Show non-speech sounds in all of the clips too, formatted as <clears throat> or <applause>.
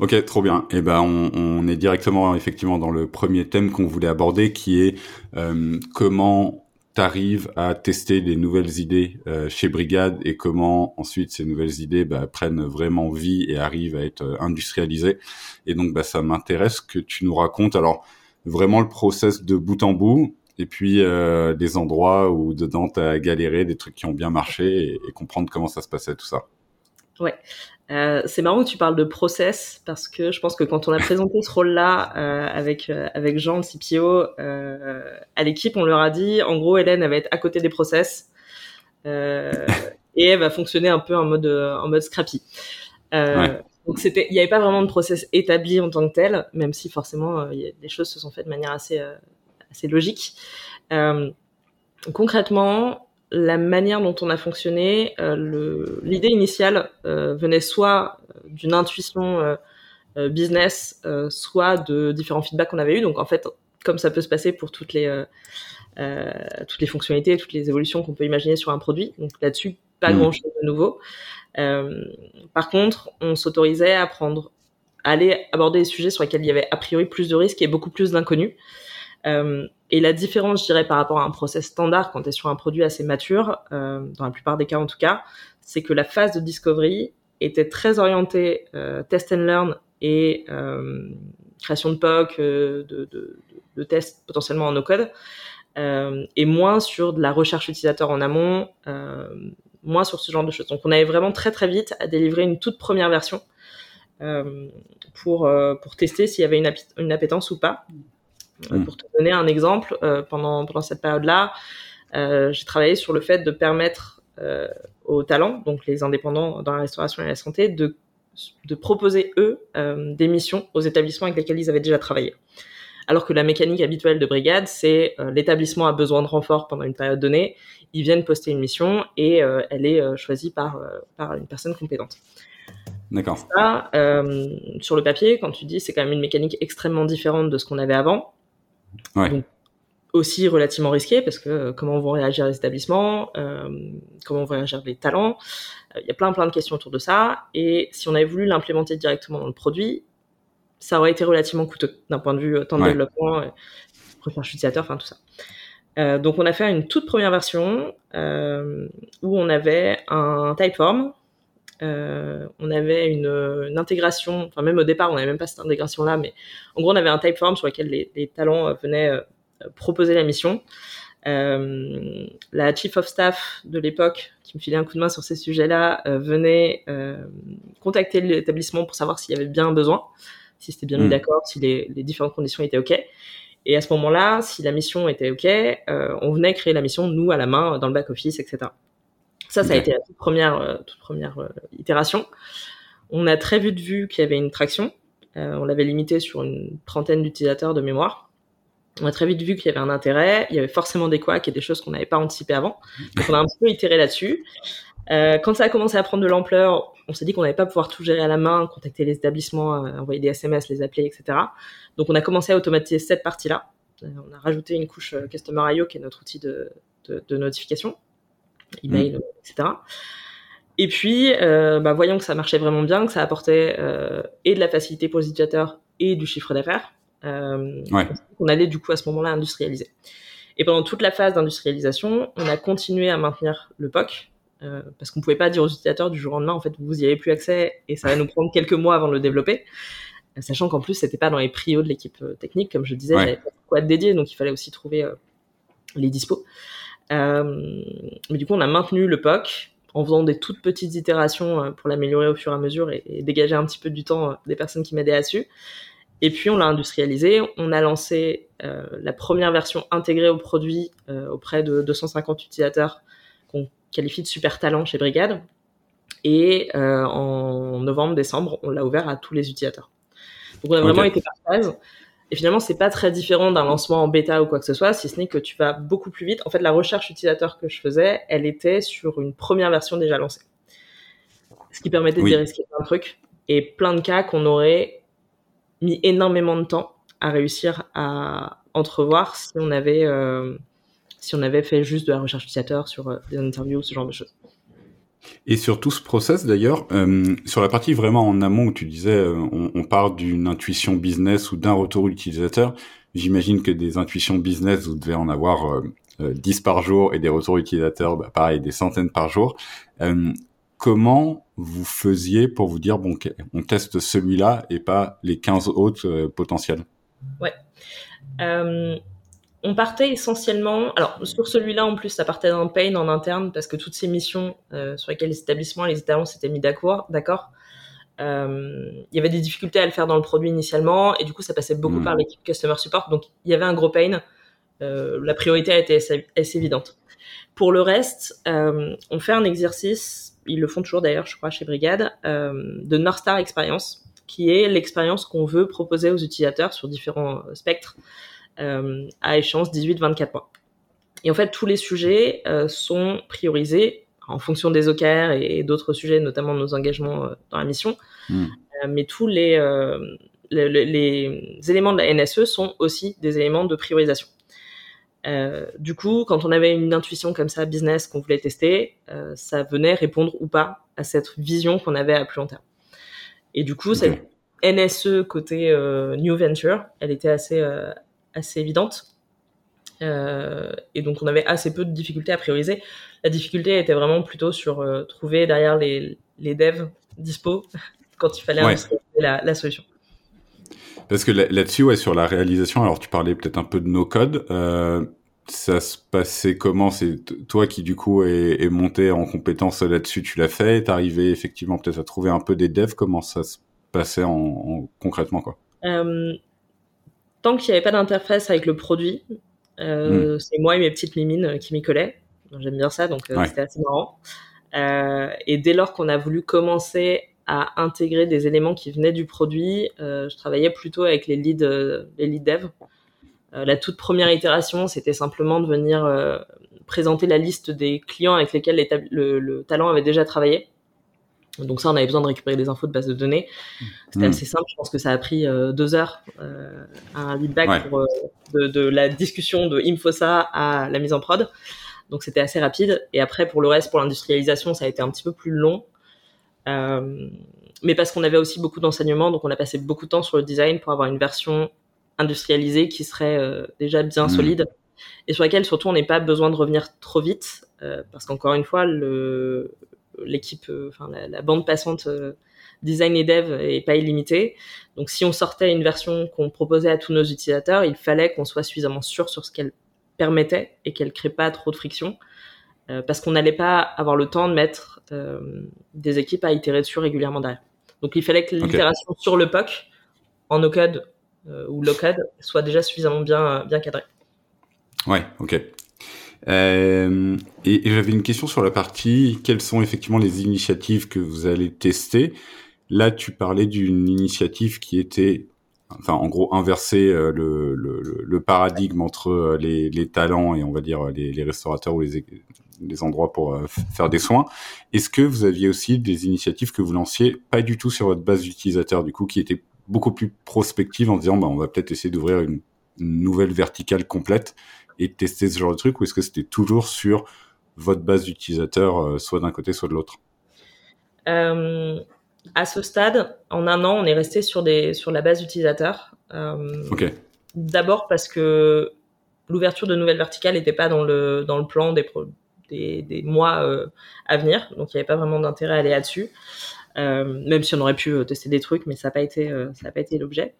Ok, trop bien. Eh ben, on, est directement effectivement dans le premier thème qu'on voulait aborder, qui est euh, comment t'arrives à tester des nouvelles idées euh, chez Brigade et comment ensuite ces nouvelles idées bah, prennent vraiment vie et arrivent à être euh, industrialisées. Et donc, bah, ça m'intéresse que tu nous racontes alors vraiment le process de bout en bout et puis euh, des endroits où dedans tu as galéré, des trucs qui ont bien marché et, comprendre comment ça se passait tout ça. Ouais. Euh, c'est marrant que tu parles de process parce que je pense que quand on a présenté ce rôle-là euh, avec euh, avec Jean le CPO à l'équipe, on leur a dit en gros Hélène elle va être à côté des process et elle va fonctionner un peu en mode en mode scrappy. Ouais. Donc c'était il n'y avait pas vraiment de process établi en tant que tel, même si forcément les choses se sont faites de manière assez assez logique. concrètement, la manière dont on a fonctionné, euh, l'idée initiale euh, venait soit d'une intuition euh, business, soit de différents feedbacks qu'on avait eu. Donc en fait, comme ça peut se passer pour toutes les toutes les fonctionnalités, toutes les évolutions qu'on peut imaginer sur un produit. Donc là-dessus, pas mmh. grand chose de nouveau. par contre, on s'autorisait à prendre, à aller aborder des sujets sur lesquels il y avait a priori plus de risques et beaucoup plus d'inconnus. Euh, et la différence, je dirais, par rapport à un process standard quand tu es sur un produit assez mature, euh, dans la plupart des cas en tout cas, c'est que la phase de discovery était très orientée euh, test and learn et création de POC, de, de, tests potentiellement en no-code, et moins sur de la recherche utilisateur en amont, moins sur ce genre de choses. Donc on avait vraiment très très vite à délivrer une toute première version pour, pour tester s'il y avait une, une appétence ou pas. Mm. Pour te donner un exemple, euh, pendant, pendant cette période-là, euh, j'ai travaillé sur le fait de permettre euh, aux talents, donc les indépendants dans la restauration et la santé, de, de proposer eux des missions aux établissements avec lesquels ils avaient déjà travaillé. Alors que la mécanique habituelle de brigade, c'est l'établissement a besoin de renfort pendant une période donnée, ils viennent poster une mission et elle est choisie par, par une personne compétente. D'accord. Ça, sur le papier, quand tu dis, c'est quand même une mécanique extrêmement différente de ce qu'on avait avant. Ouais. aussi relativement risqué parce que euh, comment vont réagir les établissements, euh, comment vont réagir les talents. Euh, il y a plein plein de questions autour de ça. Et si on avait voulu l'implémenter directement dans le produit, ça aurait été relativement coûteux d'un point de vue temps de développement, recherche utilisateur, enfin tout ça. Euh, donc on a fait une toute première version euh, où on avait un typeform, euh, on avait une, une, intégration, enfin même au départ on n'avait même pas cette intégration là, mais en gros on avait un typeform sur lequel les, les talents euh, venaient euh, proposer la mission. Euh, la chief of staff de l'époque, qui me filait un coup de main sur ces sujets-là, euh, venait euh, contacter l'établissement pour savoir s'il y avait bien un besoin, si c'était bien mis mm. d'accord, si les, les, différentes conditions étaient OK. Et à ce moment-là, si la mission était OK, on venait créer la mission, nous, à la main, dans le back-office, etc. Ça, ça a été la toute première, euh, toute première euh, itération. On a très vite vu qu'il y avait une traction. Euh, on l'avait limité sur une trentaine d'utilisateurs de mémoire. On a très vite vu qu'il y avait un intérêt. Il y avait forcément des couacs et des choses qu'on n'avait pas anticipées avant. Donc on a un petit peu itéré là-dessus. Euh, quand ça a commencé à prendre de l'ampleur, on s'est dit qu'on n'allait pas pouvoir tout gérer à la main, contacter les établissements, envoyer des SMS, les appeler, etc. Donc on a commencé à automatiser cette partie-là. on a rajouté une couche Customer IO qui est notre outil de, de, de notification email, mm. etc. Et puis, euh, bah, voyant que ça marchait vraiment bien, que ça apportait euh, et de la facilité pour les utilisateurs et du chiffre d'affaires, euh, ouais. on allait du coup à ce moment-là industrialiser. Et pendant toute la phase d'industrialisation, on a continué à maintenir le POC, euh, parce qu'on pouvait pas dire aux utilisateurs du jour au lendemain, en fait, vous y avez plus accès et ça va nous prendre quelques mois avant de le développer. Sachant qu'en plus, c'était pas dans les prios de l'équipe technique, comme je disais, ouais. il n'y avait pas de quoi dédié, donc il fallait aussi trouver euh, les dispos. Euh, mais du coup, on a maintenu le POC en faisant des toutes petites itérations euh, pour l'améliorer au fur et à mesure et, et, dégager un petit peu du temps euh, des personnes qui m'aidaient là-dessus. Et puis on l'a industrialisé, on a lancé euh, la première version intégrée au produit euh, auprès de 250 utilisateurs qu'on qualifie de super talent chez Brigade. Et euh, en novembre-décembre, on l'a ouvert à tous les utilisateurs. Donc on a vraiment okay. été par phase. Et finalement, c'est pas très différent d'un lancement en bêta ou quoi que ce soit, si ce n'est que tu vas beaucoup plus vite. En fait, la recherche utilisateur que je faisais, elle était sur une première version déjà lancée. Ce qui permettait oui. de dérisquer plein de trucs et plein de cas qu'on aurait mis énormément de temps à réussir à entrevoir si on avait, euh, si on avait fait juste de la recherche utilisateur sur euh, des interviews, ce genre de choses. Et sur tout ce process d'ailleurs, euh, sur la partie vraiment en amont où tu disais euh, on, on, part d'une intuition business ou d'un retour utilisateur, j'imagine que des intuitions business, vous devez en avoir euh, 10 euh, par jour et des retours utilisateurs, bah, pareil, des centaines par jour. Comment vous faisiez pour vous dire, bon, on teste celui-là et pas les 15 autres potentiels? Ouais on partait essentiellement, alors sur celui-là en plus, ça partait d'un pain en interne parce que toutes ces missions euh, sur lesquelles les établissements et les étalons s'étaient mis d'accord, d'accord. Euh, il y avait des difficultés à le faire dans le produit initialement et du coup ça passait beaucoup hmm. par l'équipe customer support. Donc il y avait un gros pain. Euh, la priorité a été assez, évidente. Pour le reste, on fait un exercice, ils le font toujours d'ailleurs, je crois, chez Brigade, de North Star Experience, qui est l'expérience qu'on veut proposer aux utilisateurs sur différents spectres. Euh, à échéance 18-24 mois. Et en fait, tous les sujets euh, sont priorisés en fonction des OKR et, d'autres sujets, notamment nos engagements euh, dans la mission. Hmm. mais tous les, les, les, éléments de la NSE sont aussi des éléments de priorisation. Euh, du coup, quand on avait une intuition comme ça, business, qu'on voulait tester, euh, ça venait répondre ou pas à cette vision qu'on avait à plus long terme. Et du coup, cette NSE côté euh, New Venture, elle était assez, assez évidente. Euh, et donc on avait assez peu de difficultés à prioriser. La difficulté était vraiment plutôt sur euh, trouver derrière les, les devs dispo <laughs> quand il fallait ouais. la, la, solution. Parce que là-dessus, ouais, sur la réalisation, alors tu parlais peut-être un peu de nos codes. Euh, ça se passait comment? C'est toi qui du coup est, est monté en compétence là-dessus, tu l'as fait. T'es arrivé effectivement peut-être à trouver un peu des devs. Comment ça se passait en, en concrètement quoi? Tant qu'il n'y avait pas d'interface avec le produit, euh, hmm. c'est moi et mes petites mimines euh, qui m'y collaient. J'aime bien ça, donc euh, c'était assez marrant. Euh, et dès lors qu'on a voulu commencer à intégrer des éléments qui venaient du produit, je travaillais plutôt avec les leads, les lead dev. la toute première itération, c'était simplement de venir présenter la liste des clients avec lesquels le, le, talent avait déjà travaillé donc ça, on avait besoin de récupérer des infos de base de données. C'était hmm. assez simple. Je pense que ça a pris euh, deux heures euh, un feedback pour, euh, de, de, la discussion de Infosa à la mise en prod. Donc c'était assez rapide. Et après, pour le reste, pour l'industrialisation, ça a été un petit peu plus long. Mais parce qu'on avait aussi beaucoup d'enseignements, donc on a passé beaucoup de temps sur le design pour avoir une version industrialisée qui serait déjà bien hmm. solide et sur laquelle surtout on n'est pas besoin de revenir trop vite parce qu'encore une fois le l'équipe, euh, enfin la, bande passante euh, design et dev est pas illimitée. Donc si on sortait une version qu'on proposait à tous nos utilisateurs, il fallait qu'on soit suffisamment sûr sur ce qu'elle permettait et qu'elle crée pas trop de friction. Euh, parce qu'on n'allait pas avoir le temps de mettre des équipes à itérer dessus régulièrement derrière. Donc il fallait que l'itération sur le POC, en no-code ou low-code, soit déjà suffisamment bien, bien cadrée. Ouais, ok. Euh, et, j'avais une question sur la partie quelles sont effectivement les initiatives que vous allez tester? Là, tu parlais d'une initiative qui était, enfin, en gros, inverser euh, le, paradigme entre euh, les, talents et on va dire les, restaurateurs ou les, endroits pour faire des soins. Est-ce que vous aviez aussi des initiatives que vous lanciez pas du tout sur votre base d'utilisateurs, du coup, qui étaient beaucoup plus prospectives en disant, bah, on va peut-être essayer d'ouvrir une nouvelle verticale complète? Et tester ce genre de truc ou est-ce que c'était toujours sur votre base d'utilisateurs, euh, soit d'un côté, soit de l'autre? Euh, À ce stade, en un an, on est resté sur, des, sur la base d'utilisateurs. Euh. D'abord parce que l'ouverture de nouvelles verticales n'était pas dans le, dans le plan des, des, des mois euh, à venir, donc il n'y avait pas vraiment d'intérêt à aller là-dessus. Même si on aurait pu tester des trucs, mais ça n'a pas été, ça n'a pas été l'objet.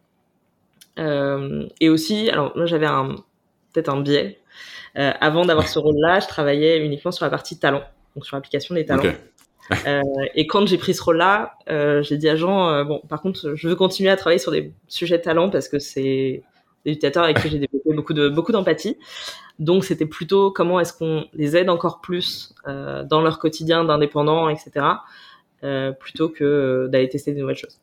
et aussi, alors moi j'avais un, peut-être un biais. Euh, avant d'avoir ce <laughs> rôle-là, je travaillais uniquement sur la partie talent, donc sur l'application des talents. euh, et quand j'ai pris ce rôle-là, euh, j'ai dit à Jean, bon, par contre, je veux continuer à travailler sur des sujets de talent parce que c'est des utilisateurs avec qui j'ai développé beaucoup de beaucoup d'empathie. Donc, c'était plutôt comment est-ce qu'on les aide encore plus dans leur quotidien d'indépendants, etc., plutôt que d'aller tester des nouvelles choses.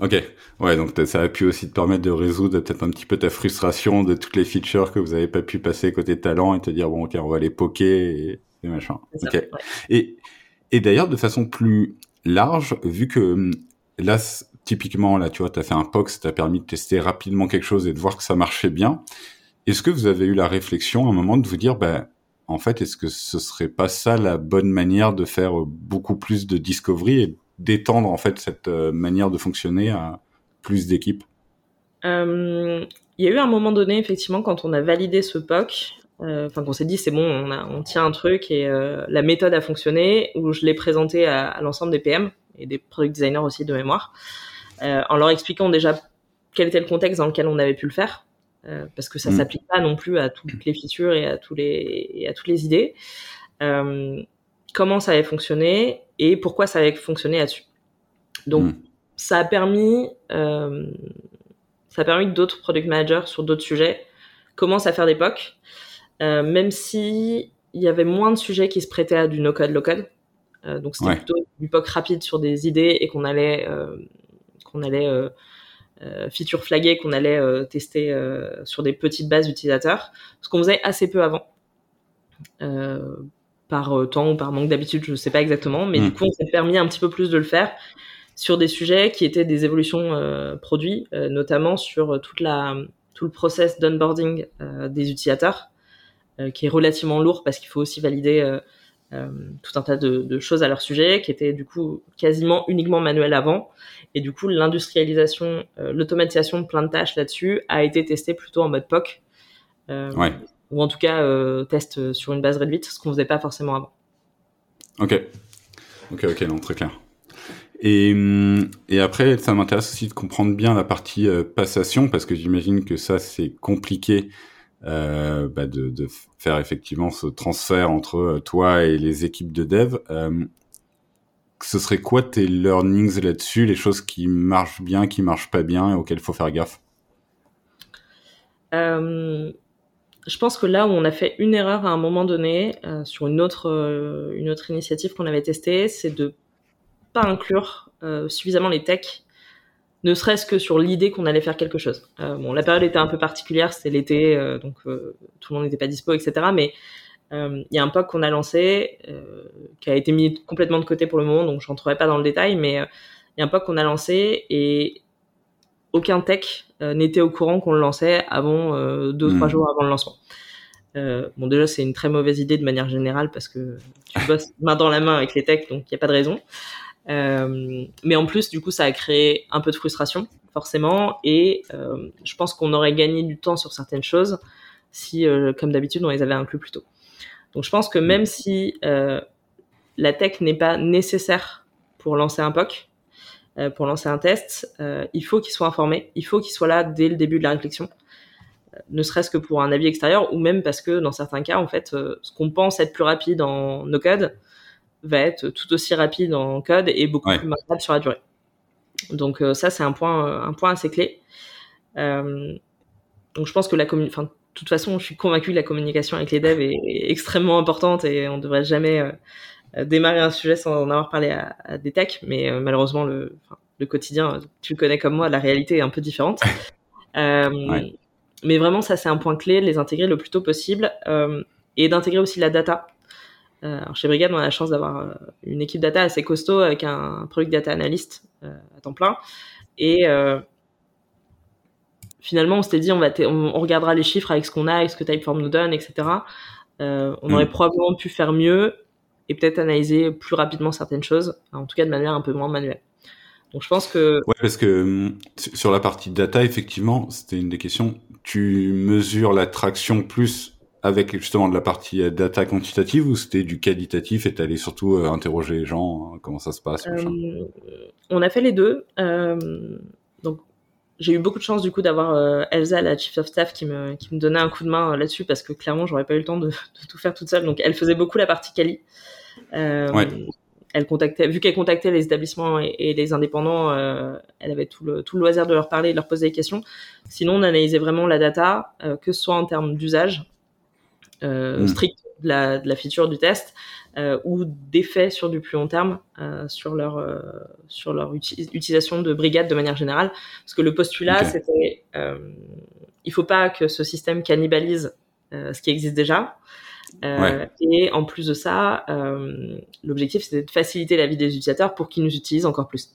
Ok, ouais, donc ça a pu aussi te permettre de résoudre peut-être un petit peu ta frustration de toutes les features que vous avez pas pu passer côté talent et te dire bon ok on va les poker et, et machin. Ok. Et et d'ailleurs de façon plus large, vu que hum, là typiquement là tu vois t'as fait un POC, ça t'a permis de tester rapidement quelque chose et de voir que ça marchait bien. Est-ce que vous avez eu la réflexion à un moment de vous dire ben en fait, est-ce que ce serait pas ça la bonne manière de faire beaucoup plus de discovery et d'étendre en fait cette manière de fonctionner à plus d'équipes Il y a eu un moment donné, effectivement, quand on a validé ce POC, enfin qu'on s'est dit c'est bon, on, a, on, tient un truc et la méthode a fonctionné, où je l'ai présenté à, à l'ensemble des PM et des product designers aussi de mémoire, en leur expliquant déjà quel était le contexte dans lequel on avait pu le faire, euh, parce que ça mm. s'applique pas non plus à toutes les features et à tous les et à toutes les idées. Comment ça avait fonctionné et pourquoi ça avait fonctionné là-dessus. Donc mm. ça a permis euh, ça a permis que d'autres product managers sur d'autres sujets commencent à faire des POC, euh, même si il y avait moins de sujets qui se prêtaient à du no-code, low-code. Euh, donc c'était plutôt du POC rapide sur des idées et qu'on allait qu'on allait feature flaguée qu'on allait tester sur des petites bases d'utilisateurs, ce qu'on faisait assez peu avant. Par temps ou par manque d'habitude, je ne sais pas exactement, mais du mm. coup, on s'est permis un petit peu plus de le faire sur des sujets qui étaient des évolutions produits, notamment sur toute la, tout le process d'onboarding des utilisateurs, qui est relativement lourd parce qu'il faut aussi valider euh, tout un tas de, choses à leur sujet qui étaient du coup quasiment uniquement manuelles avant. Et du coup, l'industrialisation, euh, l'automatisation de plein de tâches là-dessus a été testée plutôt en mode POC. Euh, ou en tout cas, test sur une base réduite, ce qu'on faisait pas forcément avant. Ok. Ok, ok, non, très clair. Et, et après, ça m'intéresse aussi de comprendre bien la partie passation, parce que j'imagine que ça, c'est compliqué euh, bah de, de, faire effectivement ce transfert entre euh, toi et les équipes de dev. Euh, ce serait quoi tes learnings là-dessus, les choses qui marchent bien, qui marchent pas bien et auxquelles il faut faire gaffe? Euh, Je pense que là où on a fait une erreur à un moment donné euh, sur une autre, euh, une autre initiative qu'on avait testée, c'est de pas inclure suffisamment les techs ne serait-ce que sur l'idée qu'on allait faire quelque chose. Euh, bon, la période était un peu particulière, c'était l'été, euh, donc euh, tout le monde n'était pas dispo, etc. Mais il y a un POC qu'on a lancé, qui a été mis complètement de côté pour le moment, donc je rentrerai pas dans le détail, mais il y a un POC qu'on a lancé et aucun tech n'était au courant qu'on le lançait avant deux trois hmm. jours avant le lancement. bon, déjà, c'est une très mauvaise idée de manière générale parce que tu <laughs> bosses main dans la main avec les techs, donc il n'y a pas de raison. Euh, mais en plus, du coup, ça a créé un peu de frustration, forcément, et euh, je pense qu'on aurait gagné du temps sur certaines choses si, euh, comme d'habitude, on les avait inclus plus tôt. Donc, je pense que même si la tech n'est pas nécessaire pour lancer un POC, pour lancer un test, il faut qu'il soit informé, il faut qu'il soit là dès le début de la réflexion ne serait-ce que pour un avis extérieur ou même parce que dans certains cas, en fait, ce qu'on pense être plus rapide en no code va être tout aussi rapide en code et beaucoup plus maintenable sur la durée. Donc euh, ça c'est un point euh, un point assez clé. Euh, donc je pense que la enfin de toute façon je suis convaincu que la communication avec les devs est, extrêmement importante et on devrait jamais démarrer un sujet sans en avoir parlé à, des techs. Mais malheureusement le le quotidien tu le connais comme moi la réalité est un peu différente. <laughs> Mais vraiment ça c'est un point clé de les intégrer le plus tôt possible et d'intégrer aussi la data euh, alors chez Brigade, on a la chance d'avoir euh, une équipe data assez costaud avec un product data analyst euh, à temps plein. Et finalement, on s'était dit, on, va on, regardera les chiffres avec ce qu'on a, avec ce que Typeform nous donne, etc. on mm. aurait probablement pu faire mieux et peut-être analyser plus rapidement certaines choses, en tout cas de manière un peu moins manuelle. Donc je pense que... Ouais, parce que mm, sur la partie data, effectivement, c'était une des questions. Tu mesures la traction plus avec justement de la partie euh, data quantitative ou c'était du qualitatif et t'allais surtout euh, interroger les gens hein, comment ça se passe euh, On a fait les deux. donc j'ai eu beaucoup de chance du coup d'avoir Elsa, la chief of staff, qui me qui me donnait un coup de main là-dessus parce que clairement j'aurais pas eu le temps de, de, tout faire toute seule. Donc elle faisait beaucoup la partie quali. Ouais. Elle contactait, vu qu'elle contactait les établissements et, les indépendants, elle avait tout le, tout le loisir de leur parler, de leur poser des questions. Sinon, on analysait vraiment la data, que ce soit en termes d'usage, euh, mm. strict de la, de la, feature du test euh, ou d'effets sur du plus long terme euh, sur leur euh, sur leur utilisation de brigade de manière générale. Parce que le postulat c'était euh, il faut pas que ce système cannibalise ce qui existe déjà. Et en plus de ça l'objectif c'était de faciliter la vie des utilisateurs pour qu'ils nous utilisent encore plus.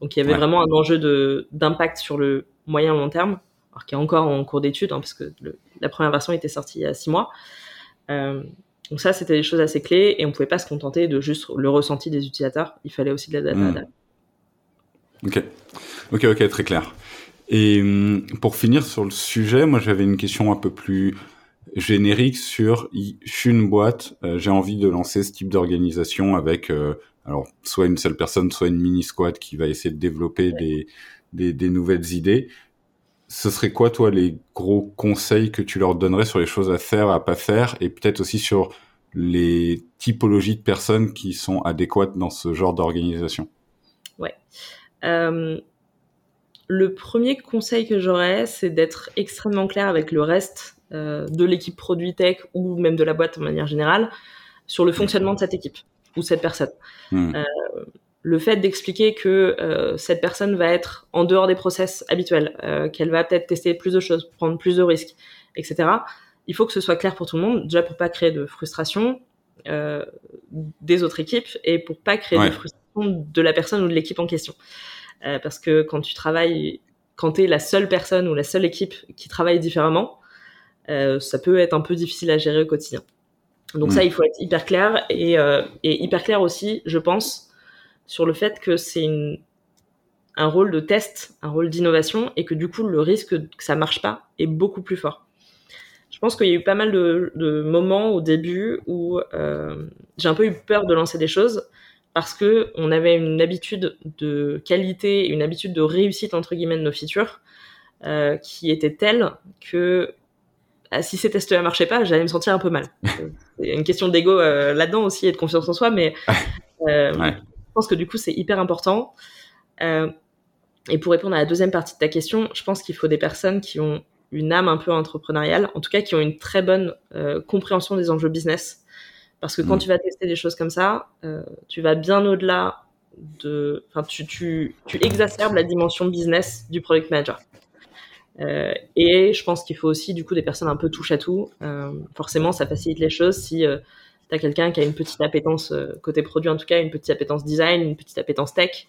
Donc il y avait vraiment un enjeu d'impact sur le moyen long terme alors qui est encore en cours d'étude, hein, parce que le, la première version était sortie il y a six mois. Euh, Donc ça, c'était des choses assez clés et on pouvait pas se contenter de juste le ressenti des utilisateurs. Il fallait aussi de la data. Hmm. Ok, ok, ok, très clair. Et hum, pour finir sur le sujet, moi j'avais une question un peu plus générique sur je suis une boîte, euh, j'ai envie de lancer ce type d'organisation avec euh, alors soit une seule personne, soit une mini squad qui va essayer de développer des, des, des nouvelles idées. Ce serait quoi toi les gros conseils que tu leur donnerais sur les choses à faire, à pas faire, et peut-être aussi sur les typologies de personnes qui sont adéquates dans ce genre d'organisation? Ouais. Euh, le premier conseil que j'aurais, c'est d'être extrêmement clair avec le reste euh, de l'équipe produit tech ou même de la boîte de manière générale sur le fonctionnement de cette équipe ou cette personne. Hmm. Euh, le fait d'expliquer que euh, cette personne va être en dehors des process habituels, euh, qu'elle va peut-être tester plus de choses, prendre plus de risques, etc. Il faut que ce soit clair pour tout le monde, déjà pour pas créer de frustration euh, des autres équipes et pour pas créer de frustration de la personne ou de l'équipe en question. Euh, parce que quand tu travailles, quand tu es la seule personne ou la seule équipe qui travaille différemment, euh, ça peut être un peu difficile à gérer au quotidien. Donc mm. ça, il faut être hyper clair et, euh, et, hyper clair aussi, je pense, sur le fait que c'est un rôle de test, un rôle d'innovation et que du coup, le risque que ça marche pas est beaucoup plus fort. Je pense qu'il y a eu pas mal de, de moments au début où euh, j'ai un peu eu peur de lancer des choses parce que on avait une habitude de qualité, une habitude de réussite entre guillemets de nos features euh, qui était telle que ah, si ces tests-là marchaient pas, j'allais me sentir un peu mal. Il y a une question d'ego euh, là-dedans aussi et de confiance en soi, mais je pense que du coup c'est hyper important. Euh, et pour répondre à la deuxième partie de ta question, je pense qu'il faut des personnes qui ont une âme un peu entrepreneuriale, en tout cas qui ont une très bonne euh, compréhension des enjeux business parce que quand mm. tu vas tester des choses comme ça, euh, tu vas bien au-delà de, enfin, tu, tu, tu exacerbes la dimension business du product manager. Euh, et je pense qu'il faut aussi du coup des personnes un peu touche à tout. Forcément, ça facilite les choses si tu as quelqu'un qui a une petite appétence euh, côté produit en tout cas, une petite appétence design, une petite appétence tech,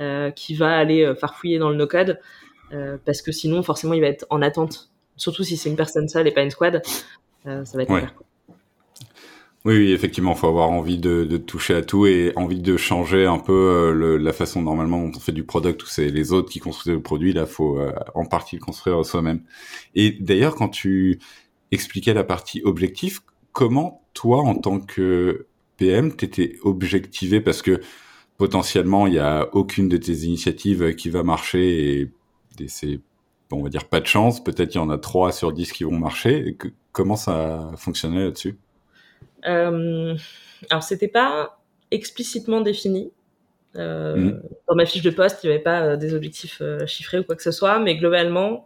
euh, qui va aller farfouiller dans le no-code, parce que sinon forcément il va être en attente. Surtout si c'est une personne seule et pas une squad, ça va être ouais. Oui, oui, effectivement, faut avoir envie de, de, toucher à tout et envie de changer un peu euh, le, la façon normalement dont on fait du product où c'est les autres qui construisent le produit. Là, faut euh, en partie le construire soi-même. Et d'ailleurs, quand tu expliquais la partie objectif, comment toi, en tant que PM, t'étais objectivé parce que potentiellement, il y a aucune de tes initiatives qui va marcher et, et c'est, on va dire, pas de chance. Peut-être il y en a trois sur dix qui vont marcher. que, comment ça fonctionnait là-dessus? Euh, alors, c'était pas explicitement défini. Euh, mm. Dans ma fiche de poste, il n'y avait pas euh, des objectifs euh, chiffrés ou quoi que ce soit, mais globalement,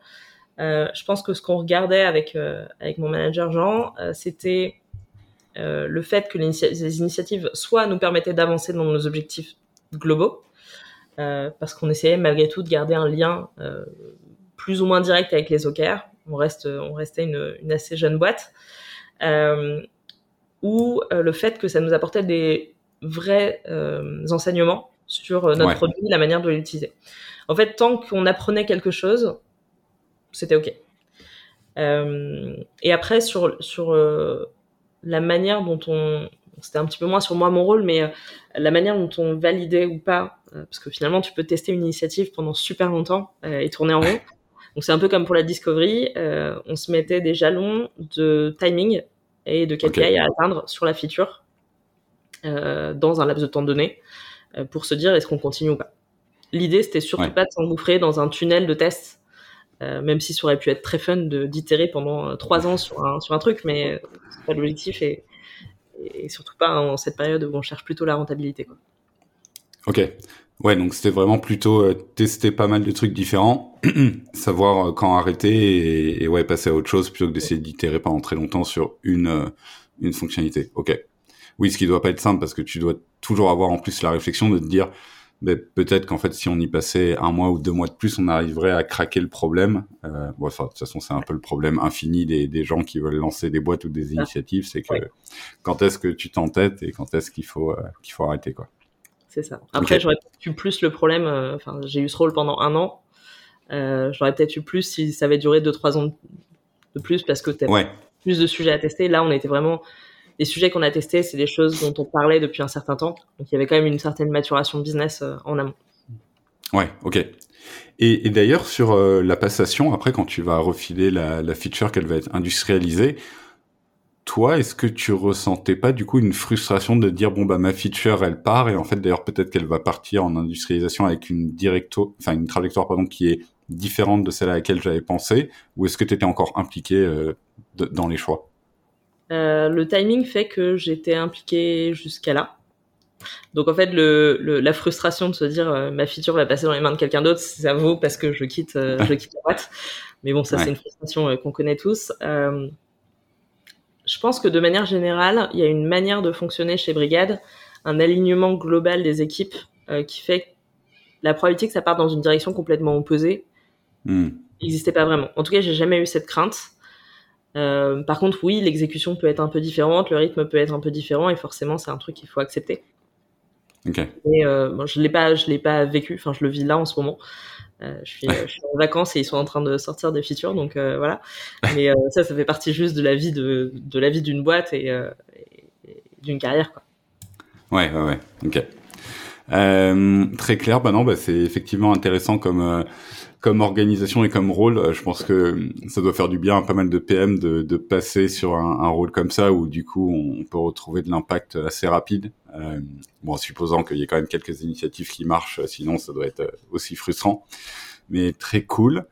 je pense que ce qu'on regardait avec avec mon manager Jean, c'était le fait que les, initiatives soit nous permettaient d'avancer dans nos objectifs globaux, parce qu'on essayait malgré tout de garder un lien plus ou moins direct avec les OKR. On reste, on restait une, une assez jeune boîte. Euh, ou euh, le fait que ça nous apportait des vrais euh, enseignements sur euh, notre produit, la manière de l'utiliser. En fait, tant qu'on apprenait quelque chose, c'était OK. et après, sur, sur la manière dont on... C'était un petit peu moins sur moi mon rôle, mais la manière dont on validait ou pas, parce que finalement, tu peux tester une initiative pendant super longtemps et tourner en rond. <laughs> Donc c'est un peu comme pour la discovery, on se mettait des jalons de timing et de KPI à atteindre sur la feature euh, dans un laps de temps donné euh, pour se dire est-ce qu'on continue ou pas. L'idée, c'était surtout pas de s'engouffrer dans un tunnel de tests, euh, même si ça aurait pu être très fun d'itérer pendant trois ans sur un, sur un truc, mais c'est pas l'objectif et, surtout pas en cette période où on cherche plutôt la rentabilité. Ok. Ouais, donc c'était vraiment plutôt euh, tester pas mal de trucs différents, <clears throat> savoir euh, quand arrêter et, ouais passer à autre chose plutôt que d'essayer d'itérer pendant très longtemps sur une euh, une fonctionnalité. Ok. Oui, ce qui doit pas être simple parce que tu dois toujours avoir en plus la réflexion de te dire ben, peut-être qu'en fait si on y passait un mois ou deux mois de plus, on arriverait à craquer le problème. Euh, bon, de toute façon, c'est un peu le problème infini des, des gens qui veulent lancer des boîtes ou des initiatives, c'est que quand est-ce que tu t'entêtes et quand est-ce qu'il faut qu'il faut arrêter quoi. C'est ça. Après, j'aurais peut-être eu plus le problème. Euh, enfin, j'ai eu ce rôle pendant un an. Euh, j'aurais peut-être eu plus si ça avait duré 2-3 ans de plus parce que tu ouais. plus de sujets à tester. Là, on était vraiment les sujets qu'on a testés, c'est des choses dont on parlait depuis un certain temps. Donc il y avait quand même une certaine maturation business en amont. Ouais, ok. Et, d'ailleurs, sur la passation, après, quand tu vas refiler la, la feature qu'elle va être industrialisée, toi, est-ce que tu ressentais pas du coup une frustration de dire bon bah ma feature elle part et en fait d'ailleurs peut-être qu'elle va partir en industrialisation avec une directo, enfin une trajectoire pardon qui est différente de celle à laquelle j'avais pensé ou est-ce que tu étais encore impliqué euh, dans les choix? Euh, Le timing fait que j'étais impliqué jusqu'à là. Donc en fait le, la frustration de se dire euh, ma feature va passer dans les mains de quelqu'un d'autre, ça vaut parce que je quitte je quitte la boîte. Mais bon ça c'est une frustration qu'on connaît tous je pense que de manière générale, il y a une manière de fonctionner chez Brigade, un alignement global des équipes euh, qui fait que la probabilité que ça parte dans une direction complètement opposée hmm. n'existait pas vraiment. En tout cas, j'ai jamais eu cette crainte. Euh, par contre, oui, l'exécution peut être un peu différente, le rythme peut être un peu différent, et forcément, c'est un truc qu'il faut accepter. Okay. Et euh, je l'ai pas, je l'ai pas vécu. Enfin, je le vis là en ce moment. Euh, je, suis, je, suis, en vacances et ils sont en train de sortir des features, donc voilà. Mais ça, ça fait partie juste de la vie de, de la vie d'une boîte et, et d'une carrière, quoi. Ouais, ouais, ouais. Ok. très clair. Bah non, bah c'est effectivement intéressant comme comme organisation et comme rôle, euh, je pense que ça doit faire du bien à pas mal de PM de, de passer sur un, un, rôle comme ça où du coup on peut retrouver de l'impact assez rapide. Euh, bon, en supposant qu'il y ait quand même quelques initiatives qui marchent, sinon ça doit être euh, aussi frustrant. Mais très cool.